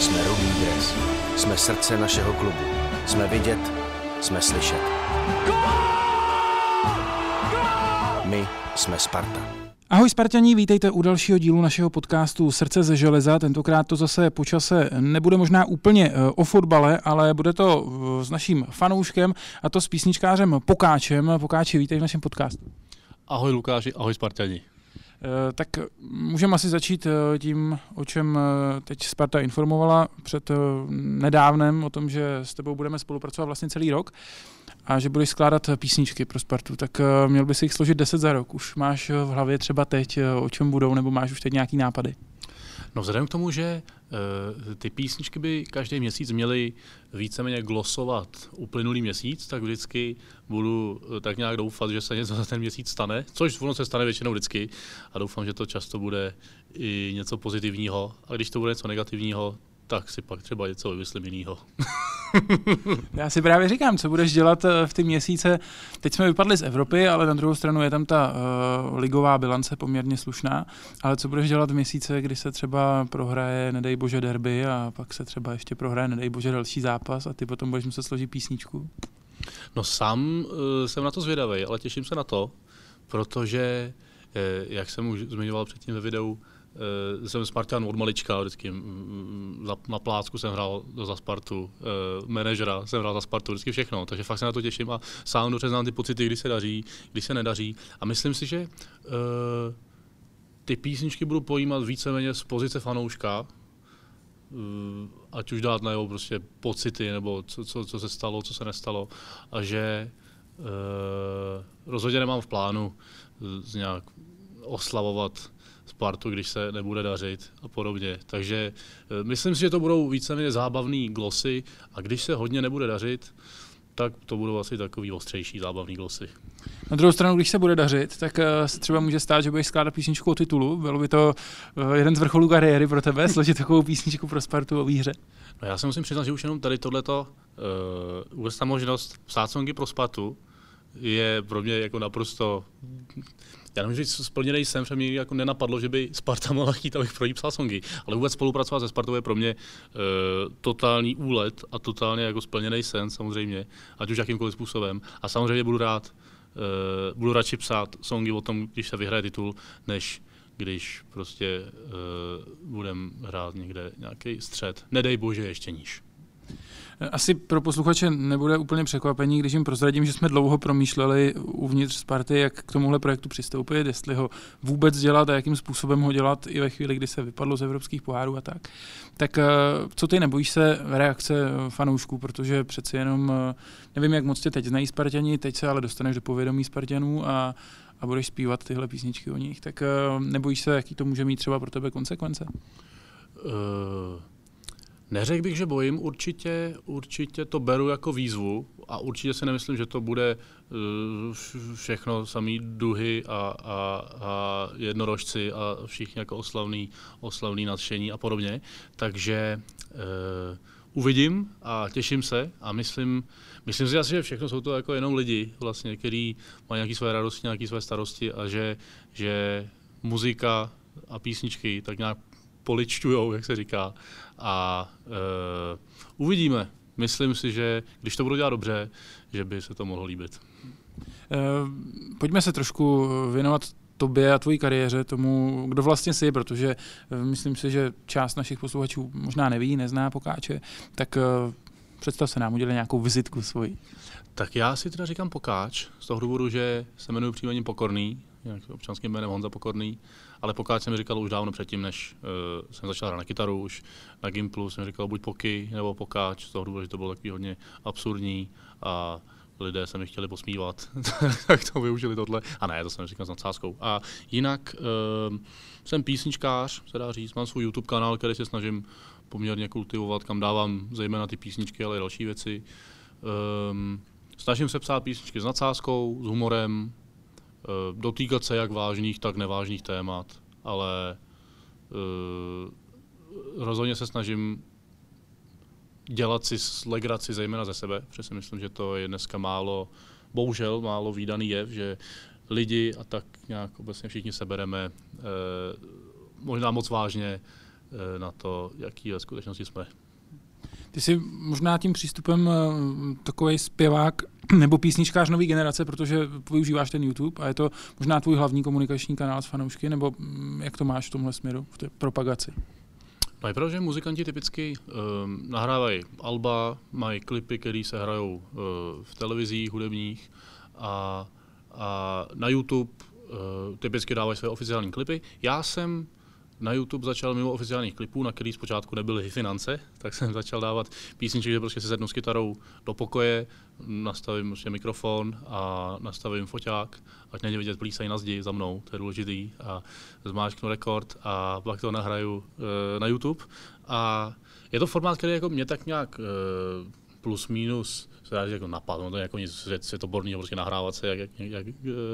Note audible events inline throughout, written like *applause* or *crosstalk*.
Jsme rudý dres. Jsme srdce našeho klubu. Jsme vidět, jsme slyšet. My jsme Sparta. Ahoj Spartaní, vítejte u dalšího dílu našeho podcastu Srdce ze železa. Tentokrát to zase po čase nebude možná úplně eh, o fotbale, ale bude to eh, s naším fanouškem a to s písničkářem Pokáčem. Pokáči, vítej v našem podcastu. Ahoj Lukáši, ahoj Spartani. Eh, tak můžeme asi začít tím, o čem teď Sparta informovala před nedávnem, o tom, že s tebou budeme spolupracovat vlastně celý rok a že budeš skládat písničky pro Spartu, tak měl by si jich složit 10 za rok. Už máš v hlavě třeba teď, o čem budou, nebo máš už teď nějaký nápady? No vzhledem k tomu, že uh, ty písničky by každý měsíc měly víceméně glosovat uplynulý měsíc, tak vždycky budu tak nějak doufat, že se něco za ten měsíc stane, což ono se stane většinou vždycky a doufám, že to často bude i něco pozitivního. A když to bude něco negativního, tak si pak třeba něco vymyslím jinýho. *laughs* Já si právě říkám, co budeš dělat eh, v ty měsíce. Teď jsme vypadli z Evropy, ale na druhou stranu je tam ta uh, ligová bilance poměrně slušná. Ale co budeš dělat v měsíce, kdy se třeba prohraje, nedej bože, derby a pak se třeba ještě prohraje, nedej bože, další zápas a ty potom budeš muset složit písničku? No sám uh, jsem na to zvědavý, ale těším se na to, protože, uh, jak jsem už zmiňoval předtím ve videu, Uh, jsem Spartan od malička, vždycky za, na plácku jsem hrál za Spartu, uh, manažera jsem hrál za Spartu, vždycky všechno, takže fakt se na to těším a sám dobře znám ty pocity, kdy se daří, kdy se nedaří. A myslím si, že uh, ty písničky budu pojímat víceméně z pozice fanouška, ať už dát na jeho prostě pocity, nebo co, co, co se stalo, co se nestalo. A že rozhodně nemám v plánu z nějak oslavovat Spartu, když se nebude dařit a podobně. Takže eh, myslím si, že to budou víceméně zábavné glosy a když se hodně nebude dařit, tak to budou asi takový ostřejší zábavný glosy. Na druhou stranu, když se bude dařit, tak eh, se třeba může stát, že budeš skládat písničku o titulu. Bylo by to eh, jeden z vrcholů kariéry pro tebe, *laughs* složit takovou písničku pro Spartu o výhře. No já se musím přiznat, že už jenom tady tohleto, uh, vůbec ta možnost psát songy pro Spartu je pro mě jako naprosto já nevím, že splněný jsem, že mě jako nenapadlo, že by Sparta *laughs* mohla chtít, abych pro ní psal songy. Ale vůbec spolupracovat se Spartou je pro mě uh, totální úlet a totálně jako splněný sen samozřejmě, ať už jakýmkoliv způsobem. A samozřejmě budu rád, uh, budu radši psát songy o tom, když se vyhraje titul, než když prostě uh, budem hrát někde nějaký střed. Nedej bože ještě níž. Asi pro posluchače nebude úplně překvapení, když jim prozradím, že jsme dlouho promýšleli uvnitř Sparty, jak k tomuhle projektu přistoupit, jestli ho vůbec dělat a jakým způsobem ho dělat i ve chvíli, kdy se vypadlo z evropských pohárů a tak. Tak eh, co ty, nebojíš se reakce fanoušků, protože přeci jenom, eh, nevím, jak moc tě teď znají Spartani, teď se ale dostaneš do povědomí Spartanů a, a budeš zpívat tyhle písničky o nich, tak eh, nebojíš se, jaký to může mít třeba pro tebe konsekvence? Uh... Neřekl bych, že bojím, určitě, určitě to beru jako výzvu a určitě si nemyslím, že to bude uh, všechno samý duhy a, a, a jednorožci a všichni jako oslavný, oslavný nadšení a podobně. Takže uh, uvidím a těším se a myslím, myslím si asi, že všechno jsou to jako jenom lidi, vlastně, kteří mají nějaké své radosti, nějaké své starosti a že, že muzika a písničky tak nějak poličťujou, jak se říká. A uh, uvidíme. Myslím si, že když to budou dělat dobře, že by se to mohlo líbit. Uh, pojďme se trošku věnovat tobě a tvojí kariéře, tomu, kdo vlastně jsi, protože uh, myslím si, že část našich posluchačů možná neví, nezná Pokáče, tak představ se nám, udělej nějakou vizitku svoji. Tak já si teda říkám Pokáč, z toho důvodu, že se jmenuji příjmením Pokorný, občanským jménem Honza Pokorný, ale pokáč jsem říkal už dávno předtím, než uh, jsem začal hrát na kytaru, už na Gimplu jsem říkal buď poky nebo pokáč, z toho důvodu, že to bylo takový hodně absurdní a lidé se mi chtěli posmívat, *laughs* tak to využili tohle. A ne, to jsem říkal s nadsázkou. A jinak uh, jsem písničkář, se dá říct, mám svůj YouTube kanál, který se snažím poměrně kultivovat, kam dávám zejména ty písničky, ale i další věci. Um, snažím se psát písničky s nadsázkou, s humorem, dotýkat se jak vážných, tak nevážných témat, ale uh, rozhodně se snažím dělat si legraci zejména ze sebe, protože si myslím, že to je dneska málo, bohužel málo výdaný jev, že lidi a tak nějak obecně všichni sebereme uh, možná moc vážně na to, jaký ve skutečnosti jsme. Ty jsi možná tím přístupem eh, takový zpěvák nebo písničkář nový generace, protože využíváš ten YouTube a je to možná tvůj hlavní komunikační kanál s fanoušky, nebo mm, jak to máš v tomhle směru, v té propagaci? No je pravda, že muzikanti typicky um, nahrávají alba, mají klipy, které se hrajou uh, v televizích hudebních a, a na YouTube uh, typicky dávají své oficiální klipy. Já jsem na YouTube začal mimo oficiálních klipů, na který zpočátku nebyly finance, tak jsem začal dávat písničky, že prostě se sednu s kytarou do pokoje, nastavím prostě mikrofon a nastavím foťák, ať není vidět plísají na zdi za mnou, to je důležitý, a zmáčknu rekord a pak to nahraju e, na YouTube. A je to formát, který jako mě tak nějak e, plus minus se dá jako napadlo, to je jako nic světoborného, prostě nahrávat se, jak, jak, jak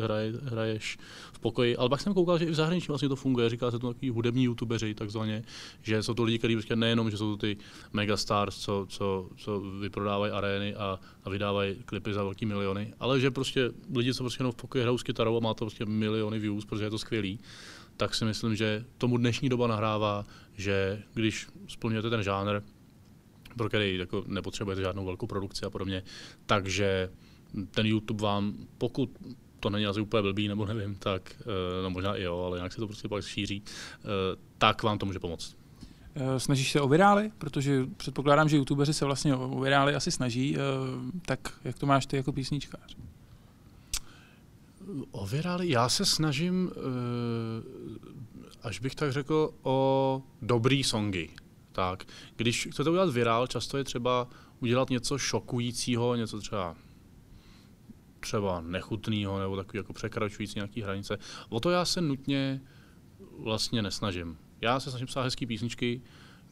hraje, hraješ v pokoji. Ale pak jsem koukal, že i v zahraničí vlastně to funguje, říká se to takový hudební youtubeři takzvaně, že jsou to lidi, kteří prostě nejenom, že jsou to ty megastars, co, co, co vyprodávají arény a, a vydávají klipy za velký miliony, ale že prostě lidi, co prostě jenom v pokoji hrajou s kytarou a má to prostě miliony views, protože je to skvělý, tak si myslím, že tomu dnešní doba nahrává, že když splňujete ten žánr, pro který jako nepotřebujete žádnou velkou produkci a podobně. Takže ten YouTube vám, pokud to není asi úplně blbý, nebo nevím, tak eh, no možná i jo, ale nějak se to prostě pak šíří, eh, tak vám to může pomoct. Eh, snažíš se o virály? Protože předpokládám, že youtubeři se vlastně o virály asi snaží. Tak jak to máš ty jako písničkář? O virály? Já se snažím, až bych tak řekl, o dobrý songy tak když chcete udělat virál, často je třeba udělat něco šokujícího, něco třeba třeba nechutného nebo takový jako překračující nějaký hranice. O to já se nutně vlastně nesnažím. Já se snažím psát hezký písničky,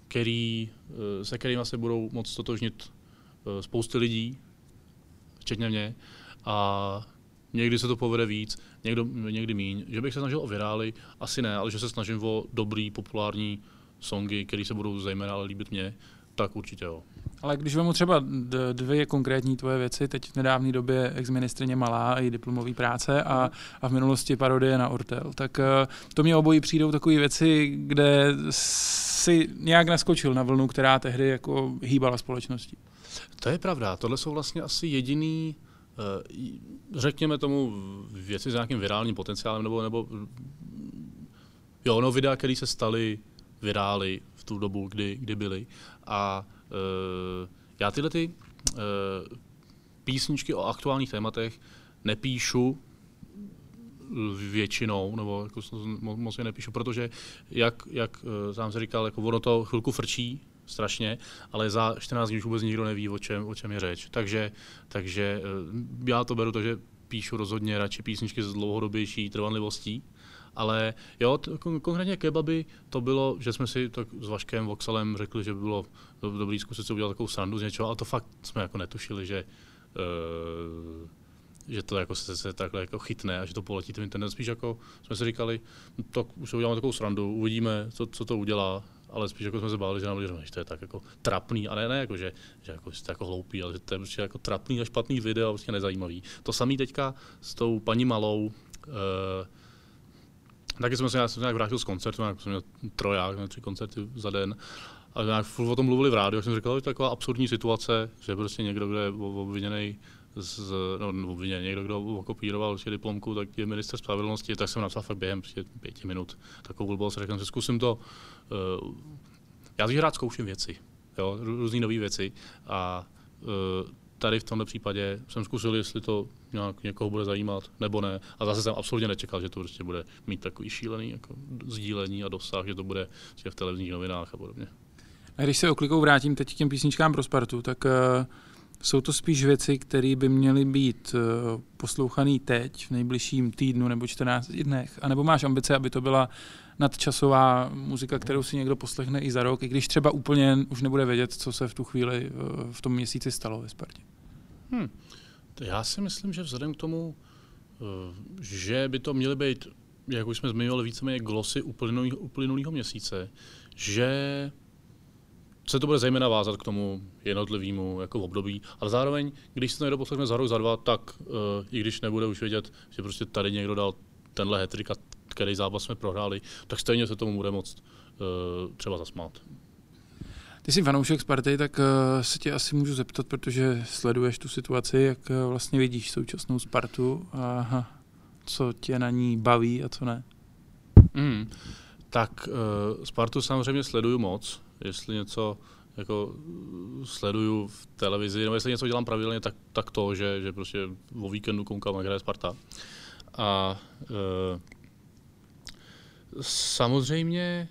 který, eh, se kterými se budou moc totožnit eh, spousty lidí, včetně mě. A někdy se to povede víc, někdo, někdy míň. Že bych se snažil o virály, asi ne, ale že se snažím o dobrý, populární songy, které se budou zejména líbit mě, tak určitě jo. Ale když vemu třeba dvě konkrétní tvoje věci, teď v nedávné době ex-ministrině Malá a její diplomový práce a, a v minulosti parodie na Ortel, tak uh, to mě obojí přijdou takové věci, kde si nějak naskočil na vlnu, která tehdy jako hýbala společností. To je pravda, tohle jsou vlastně asi jediný, uh, řekněme tomu, věci s nějakým virálním potenciálem, nebo, nebo jo, no videa, které se staly virály v tu dobu, kdy, kdy byly. A uh, já tyhle ty uh, písničky o aktuálních tématech nepíšu většinou, nebo jako moc je nepíšu, protože jak, jak uh, sám se říkal, jako ono to chvilku frčí, strašně, ale za 14 dní už vůbec nikdo neví, o čem, o čem je řeč. Takže, takže já to beru to, že píšu rozhodně radši písničky s dlouhodobější trvanlivostí, ale jo, t- konkrétně kebaby, to bylo, že jsme si tak s Vaškem Voxelem řekli, že by bylo dobrý zkusit si udělat takovou srandu z něčeho, ale to fakt jsme jako netušili, že uh, že to jako se, se takhle jako chytne a že to poletí ten internet. Spíš jako jsme si říkali, to už uděláme takovou srandu, uvidíme, co, co to udělá, ale spíš jako jsme se báli, že nám že to je tak jako trapný, a ne, ne jako, že, že jako jste jako hloupý, ale že to je prostě jako trapný a špatný video prostě nezajímavý. To samý teďka s tou paní Malou, uh, Taky jsme se, já jsem se nějak vrátil z koncertu, nějak jsem měl troják, tři koncerty za den. A nějak furt o tom mluvili v rádiu, jsem říkal, že to je taková absurdní situace, že prostě někdo, kdo je obviněný z, no, obviněný, někdo, kdo okopíroval diplomku, tak je minister spravedlnosti, tak jsem napsal fakt během prostě pěti minut takovou blbost, řekl si, zkusím to, uh, já si rád zkouším věci, jo, různé nové věci a uh, tady v tomto případě jsem zkusil, jestli to nějak někoho bude zajímat, nebo ne. A zase jsem absolutně nečekal, že to prostě bude mít takový šílený jako sdílení a dosah, že to bude prostě v televizních novinách a podobně. A když se oklikou vrátím teď k těm písničkám pro Spartu, tak uh, jsou to spíš věci, které by měly být uh, poslouchané teď, v nejbližším týdnu nebo 14 dnech, anebo máš ambice, aby to byla nadčasová muzika, kterou si někdo poslechne i za rok, i když třeba úplně už nebude vědět, co se v tu chvíli uh, v tom měsíci stalo ve Spartě. Hmm. Já si myslím, že vzhledem k tomu, eh, že by to měly být, jak už jsme zmiňovali, víceméně glosy uplynulého měsíce, že se to bude zejména vázat k tomu jednotlivému jako období, ale zároveň, když se to někdo poslechne za rok, za dva, tak uh, i když nebude už vědět, že prostě tady někdo dal tenhle hetrik a který zápas jsme prohráli, tak stejně se tomu bude moct třeba zasmát. Ty jsi fanoušek Sparty, tak uh, se tě asi můžu zeptat, protože sleduješ tu situaci, jak uh, vlastně vidíš současnou Spartu a co tě na ní baví a co ne. Mm. Tak uh, Spartu samozřejmě sleduju moc, jestli něco jako sleduju v televizi, nebo jestli něco dělám pravidelně, tak, tak to, že, že prostě o víkendu koukám, jak hraje Sparta. A uh, samozřejmě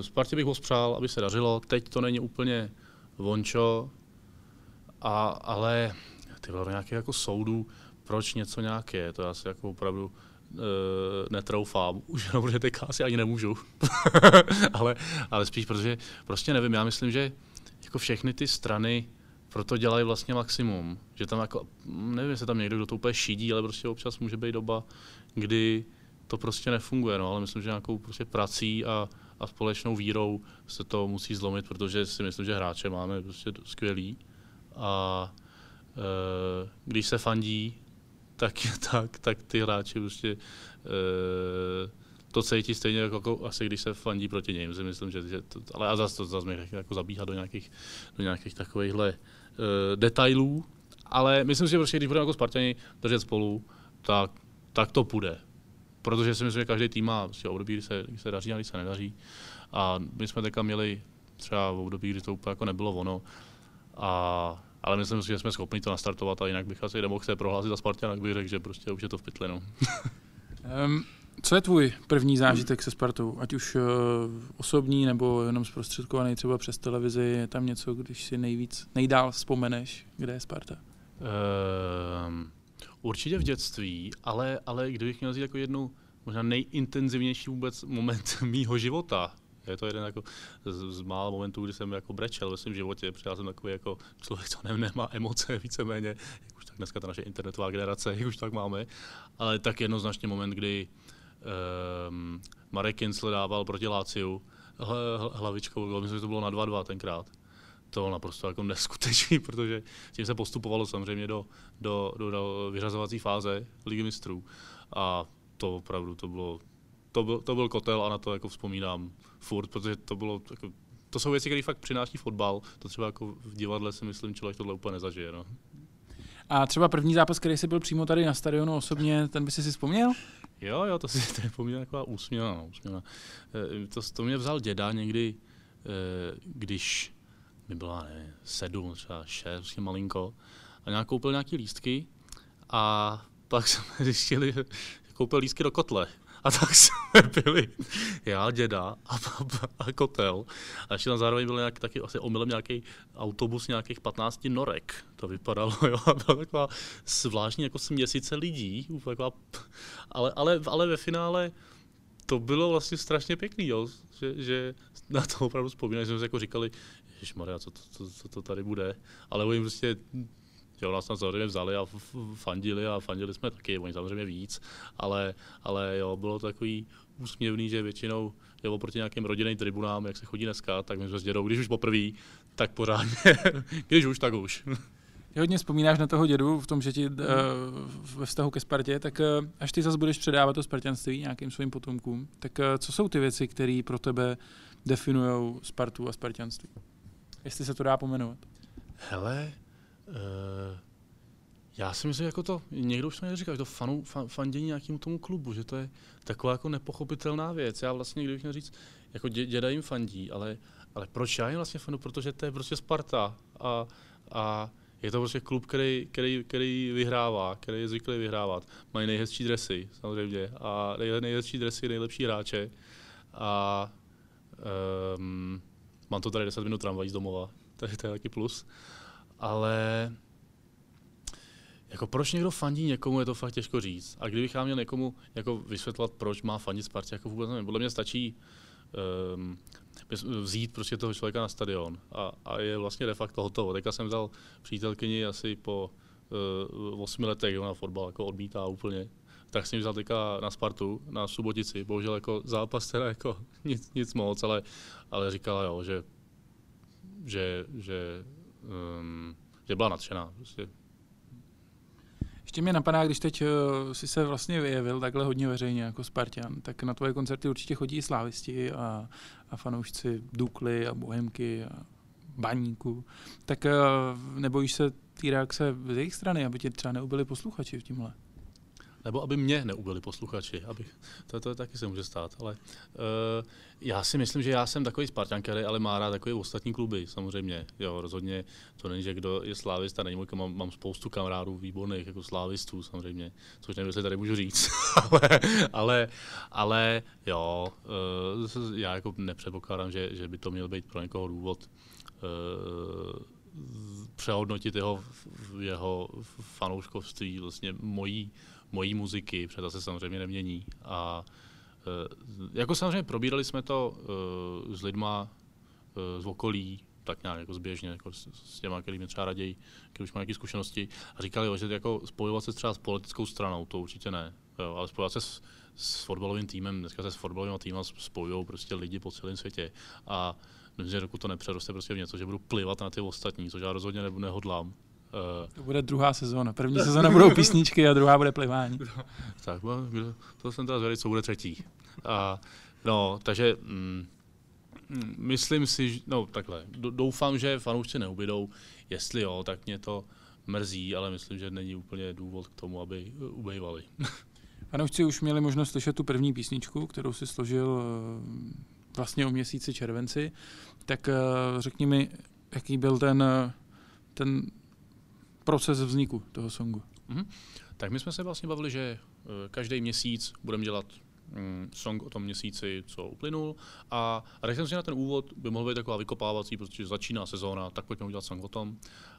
Spartě bych přál, aby se dařilo. Teď to není úplně vončo, a, ale ty vole, nějaké jako soudů, proč něco nějaké, to já si jako opravdu uh, netroufám, *laughs* už jenom, protože teďka asi ani nemůžu. *laughs* ale, ale spíš, protože prostě nevím, já myslím, že jako všechny ty strany proto dělají vlastně maximum. Že tam jako, nevím, jestli tam někdo, kdo to úplně šídí, ale prostě občas může být doba, kdy to prostě nefunguje, no, ale myslím, že nějakou prostě prací a, a společnou vírou se to musí zlomit, protože si myslím, že hráče máme prostě skvělý a e, když se fandí, tak, tak, tak ty hráči prostě e, to cítí stejně jako, jako asi když se fandí proti něm. Si myslím, že, že to, ale a zase to zase mi jako zabíhat do nějakých, do nějakých takovýchhle uh, detailů. Ale myslím si, že prostě, když budeme jako Spartani držet spolu, tak, tak to půjde. Protože si myslím, že každý tým má prostě období, kdy se, kdy se daří a kdy se nedaří. A my jsme teďka měli třeba v období, kdy to úplně jako nebylo ono. A, ale myslím si, že jsme schopni to nastartovat a jinak bych asi nemohl se prohlásit za Spartan, bych řekl, že prostě už je to v pytli. No. um, Co je tvůj první zážitek se Spartou? Ať už uh, osobní nebo jenom zprostředkovaný třeba přes televizi, je tam něco, když si nejvíc, nejdál vzpomeneš, kde je Sparta? Uh, určitě v dětství, ale, ale kdybych měl říct jako jednu možná nejintenzivnější vůbec moment *laughs* mýho života, je to jeden jako z, z mála momentů, kdy jsem jako brečel ve svém životě, protože já jsem takový jako člověk, co nemá emoce *laughs* víceméně, jak už tak dneska ta naše internetová generace, jak už tak máme, ale tak jednoznačně moment, kdy um, Marek Kinsler dával proti Láciu hlavičkou, myslím, že to bylo na 2-2 tenkrát. To bylo naprosto jako neskutečný, *laughs* protože tím se postupovalo samozřejmě do, do, do, do vyřazovací fáze ligy mistrů. A to opravdu to bylo, to byl, to byl kotel a na to jako vzpomínám furt, protože to bylo jako, to jsou věci, které fakt přináší fotbal. To třeba jako v divadle si myslím, člověk tohle úplně nezažije. No. A třeba první zápas, který jsi byl přímo tady na stadionu osobně, ten by si si vzpomněl? Jo, jo, to, si, to je poměrně taková úsměvná. No, úsměvná. Eh, to, to mě vzal děda někdy, eh, když mi byla, nevím, sedm, třeba šest, prostě malinko, a nějak koupil nějaký lístky a pak *laughs* jsme zjistili, že koupil lístky do kotle. A tak *laughs* jsme byli já, děda a, a, a kotel. A ještě tam zároveň byl nějaký, taky asi omylem nějaký autobus nějakých 15 norek. To vypadalo, jo. A byla taková zvláštní jako směsice lidí. Taková, ale, ale, ale ve finále to bylo vlastně strašně pěkný, jo. Že, že na to opravdu vzpomínám, že jsme jako říkali, Maria, co co, co to tady bude. Ale oni prostě Jo, nás tam samozřejmě vzali a fandili a fandili jsme taky, oni samozřejmě víc, ale, ale jo, bylo to takový úsměvný, že většinou je oproti nějakým rodinným tribunám, jak se chodí dneska, tak my jsme s dědou, když už poprvé, tak pořádně, *laughs* když už, tak už. Ty hodně vzpomínáš na toho dědu v tom, že ti uh, ve vztahu ke Spartě, tak uh, až ty zase budeš předávat to spartianství nějakým svým potomkům, tak uh, co jsou ty věci, které pro tebe definují Spartu a spartianství? Jestli se to dá pomenovat. Hele, Uh, já si myslím, jako to, někdo už to říkal, že to fanu, fan, fandění nějakému tomu klubu, že to je taková jako nepochopitelná věc. Já vlastně, kdybych měl říct, jako dě, děda jim fandí, ale, ale proč já jim vlastně fanu? Protože to je prostě Sparta a, a je to prostě klub, který, který, který vyhrává, který je zvyklý vyhrávat. Mají nejhezčí dresy, samozřejmě, a nejhezčí dresy, nejlepší hráče. A um, mám to tady 10 minut tramvají z domova, je, to je taky plus ale jako proč někdo fandí někomu, je to fakt těžko říct. A kdybych já měl někomu jako vysvětlovat, proč má fandit Spartě, jako vůbec nevím. Podle mě stačí um, vzít prostě toho člověka na stadion a, a je vlastně de facto hotovo. Teďka jsem vzal přítelkyni asi po uh, 8 letech, ona fotbal jako odmítá úplně, tak jsem vzal teďka na Spartu, na Subotici. Bohužel jako zápas teda jako *laughs* nic, nic moc, ale, ale říkala, jo, že, že, že um, že byla nadšená. Prostě. Ještě mě napadá, když teď uh, si se vlastně vyjevil takhle hodně veřejně jako Spartan, tak na tvoje koncerty určitě chodí i slávisti a, a fanoušci Dukly a Bohemky a Baníku. Tak uh, nebojíš se té reakce z jejich strany, aby tě třeba neubili posluchači v tímhle? Nebo aby mě neubili posluchači. Abych, to, to taky se může stát. Ale uh, já si myslím, že já jsem takový Spartan, který ale má rád takový ostatní kluby, samozřejmě. Jo, rozhodně to není, že kdo je slávista, není můj, mám, mám spoustu kamarádů výborných, jako slávistů samozřejmě, což nevím, jestli tady můžu říct. *laughs* ale, ale, ale, jo, uh, já jako nepředpokládám, že, že by to měl být pro někoho důvod uh, přehodnotit jeho, jeho fanouškovství, vlastně mojí mojí muziky, protože se samozřejmě nemění. A e, jako samozřejmě probírali jsme to e, s lidma e, z okolí, tak nějak jako zběžně, jako s, s těma, kterými třeba raději, když už má nějaké zkušenosti, a říkali, že jako spojovat se třeba s politickou stranou, to určitě ne, jo, ale spojovat se s, s fotbalovým týmem, dneska se s fotbalovým týmem spojují prostě lidi po celém světě a že dokud to nepřeroste prostě v něco, že budu plivat na ty ostatní, což já rozhodně nehodlám, Uh, to bude druhá sezóna. První sezóna budou písničky a druhá bude plivání. *laughs* tak, to jsem teda zvědavý, co bude třetí. A, no, takže mm, myslím si, že, no takhle, doufám, že fanoušci neubydou. Jestli jo, tak mě to mrzí, ale myslím, že není úplně důvod k tomu, aby ubejvali. *laughs* Fanoušci už měli možnost slyšet tu první písničku, kterou si složil eh, vlastně o měsíci červenci. Tak eh, řekni mi, jaký byl ten, ten proces vzniku toho songu? Mm-hmm. Tak my jsme se vlastně bavili, že uh, každý měsíc budeme dělat um, song o tom měsíci, co uplynul. A, a jsem si na ten úvod by mohl být taková vykopávací, protože začíná sezóna, tak pojďme udělat song o tom.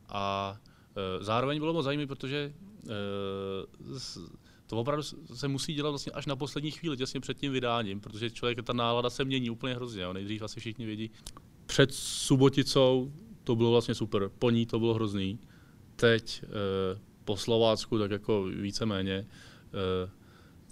A uh, zároveň bylo moc zajímavé, protože uh, to opravdu se musí dělat vlastně až na poslední chvíli, těsně před tím vydáním, protože člověk, ta nálada se mění úplně hrozně. Jo. Nejdřív asi všichni vědí. Před Suboticou to bylo vlastně super, po ní to bylo hrozný teď eh, po Slovácku, tak jako víceméně. Eh,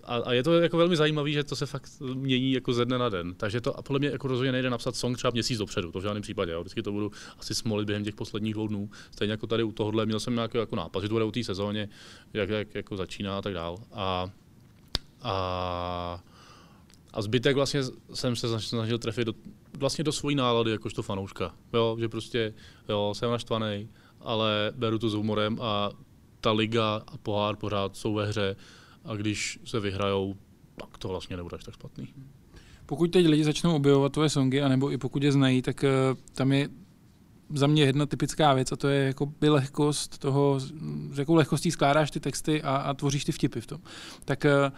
a, a je to jako velmi zajímavé, že to se fakt mění jako ze dne na den. Takže to a podle mě jako rozhodně nejde napsat song třeba měsíc dopředu, to v žádném případě. Jo. Vždycky to budu asi smolit během těch posledních dvou dnů. Stejně jako tady u tohohle měl jsem nějaký jako nápad, že to bude u té sezóně, jak, jak, jako začíná a tak dál. A, a, a zbytek vlastně jsem se snažil trefit do, vlastně do svojí nálady, jakožto fanouška. Jo, že prostě jo, jsem naštvaný, ale beru to s humorem a ta liga a pohár pořád jsou ve hře a když se vyhrajou, tak to vlastně nebude až tak špatný. Pokud teď lidi začnou objevovat tvoje songy, anebo i pokud je znají, tak uh, tam je za mě jedna typická věc a to je jako by lehkost toho, s jakou lehkostí skládáš ty texty a, a tvoříš ty vtipy v tom. Tak uh,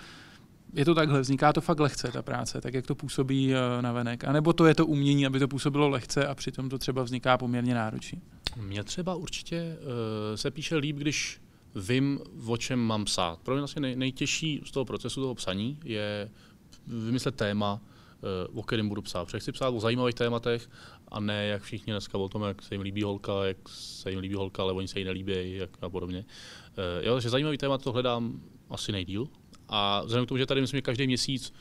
je to takhle, vzniká to fakt lehce, ta práce, tak jak to působí uh, na venek. A nebo to je to umění, aby to působilo lehce a přitom to třeba vzniká poměrně náročně. Mně třeba určitě uh, se píše líp, když vím, o čem mám psát. Pro mě vlastně nej, nejtěžší z toho procesu toho psaní je vymyslet téma, uh, o kterém budu psát. Protože chci psát o zajímavých tématech a ne jak všichni dneska o tom, jak se jim líbí holka, jak se jim líbí holka, ale oni se jí nelíbí jak a podobně. Uh, jo, takže zajímavý téma to hledám asi nejdíl. A vzhledem k tomu, že tady myslím, že každý měsíc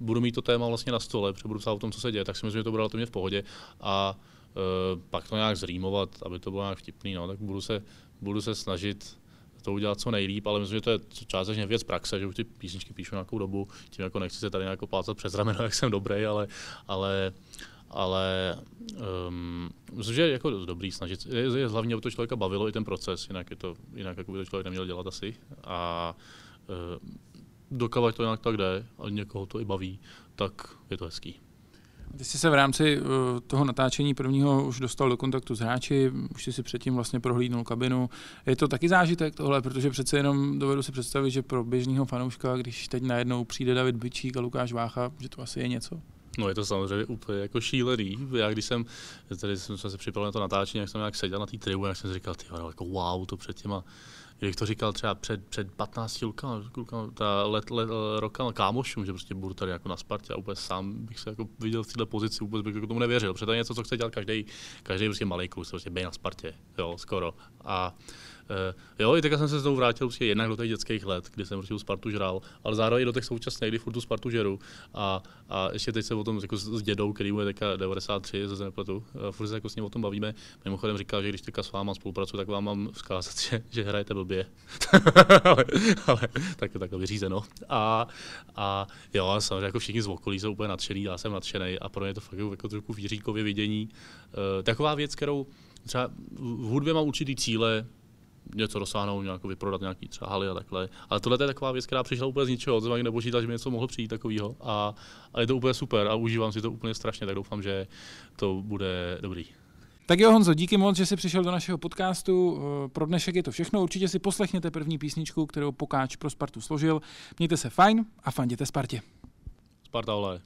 budu mít to téma vlastně na stole, protože budu psát o tom, co se děje, tak si myslím, že to bude relativně v pohodě. A uh, pak to nějak zrýmovat, aby to bylo nějak vtipný, no, tak budu se, budu se snažit to udělat co nejlíp, ale myslím, že to je částečně věc praxe, že už ty písničky píšu nějakou dobu, tím jako nechci se tady nějak plácat přes rameno, *laughs* jak jsem dobrý, ale, ale ale um, myslím, že je jako dobrý snažit. Je, je hlavně, aby to člověka bavilo i ten proces, jinak, je to, jinak jako by to člověk neměl dělat asi. A uh, dokavať to nějak tak jde a někoho to i baví, tak je to hezký. Ty jsi se v rámci uh, toho natáčení prvního už dostal do kontaktu s hráči, už jsi si předtím vlastně prohlídnul kabinu. Je to taky zážitek tohle, protože přece jenom dovedu si představit, že pro běžného fanouška, když teď najednou přijde David Byčík a Lukáš Vácha, že to asi je něco. No je to samozřejmě úplně jako šílený. Já když jsem, tady jsem se připravil na to natáčení, jak jsem nějak seděl na té tribuně, jak jsem si říkal, ty jako wow, to před těma jak to říkal třeba před, před 15 rokama, ta let, let, rokama kámošům, že prostě budu tady jako na Spartě a úplně sám bych se jako viděl v této pozici, vůbec bych jako tomu nevěřil, protože to je něco, co chce dělat každý, každý prostě malý kluk, prostě bej na Spartě, jo, skoro. A jo, i teďka jsem se znovu vrátil prostě jednak do těch dětských let, kdy jsem prostě Spartu žral, ale zároveň i do těch současných, kdy furt tu Spartu žeru. A, a ještě teď se o tom jako s, dědou, který mu je teďka 93, ze nepletu, furt se jako s ním o tom bavíme. Mimochodem říkal, že když teďka s váma spolupracuji, tak vám mám vzkázat, že, že hrajete blbě *laughs* ale, ale tak, tak vyřízeno. A, a jo, samozřejmě jako všichni z okolí jsou úplně nadšený, já jsem nadšený a pro mě to fakt jako trochu výříkově vidění. Uh, taková věc, kterou třeba v hudbě mám určitý cíle, něco dosáhnout, nějak vyprodat nějaký třeba haly a takhle. Ale tohle je taková věc, která přišla úplně z ničeho, to ani nepočítal, že mi něco mohlo přijít takového. A, a, je to úplně super a užívám si to úplně strašně, tak doufám, že to bude dobrý. Tak jo, Honzo, díky moc, že jsi přišel do našeho podcastu. Eh, pro dnešek je to všechno. Určitě si poslechněte první písničku, kterou Pokáč pro Spartu složil. Mějte se fajn a fanděte Spartě. Sparta ole.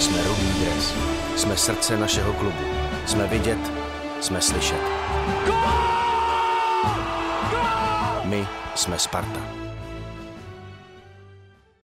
Jsme rudý dres. Jsme srdce našeho klubu. Jsme vidět, jsme slyšet. My jsme Sparta.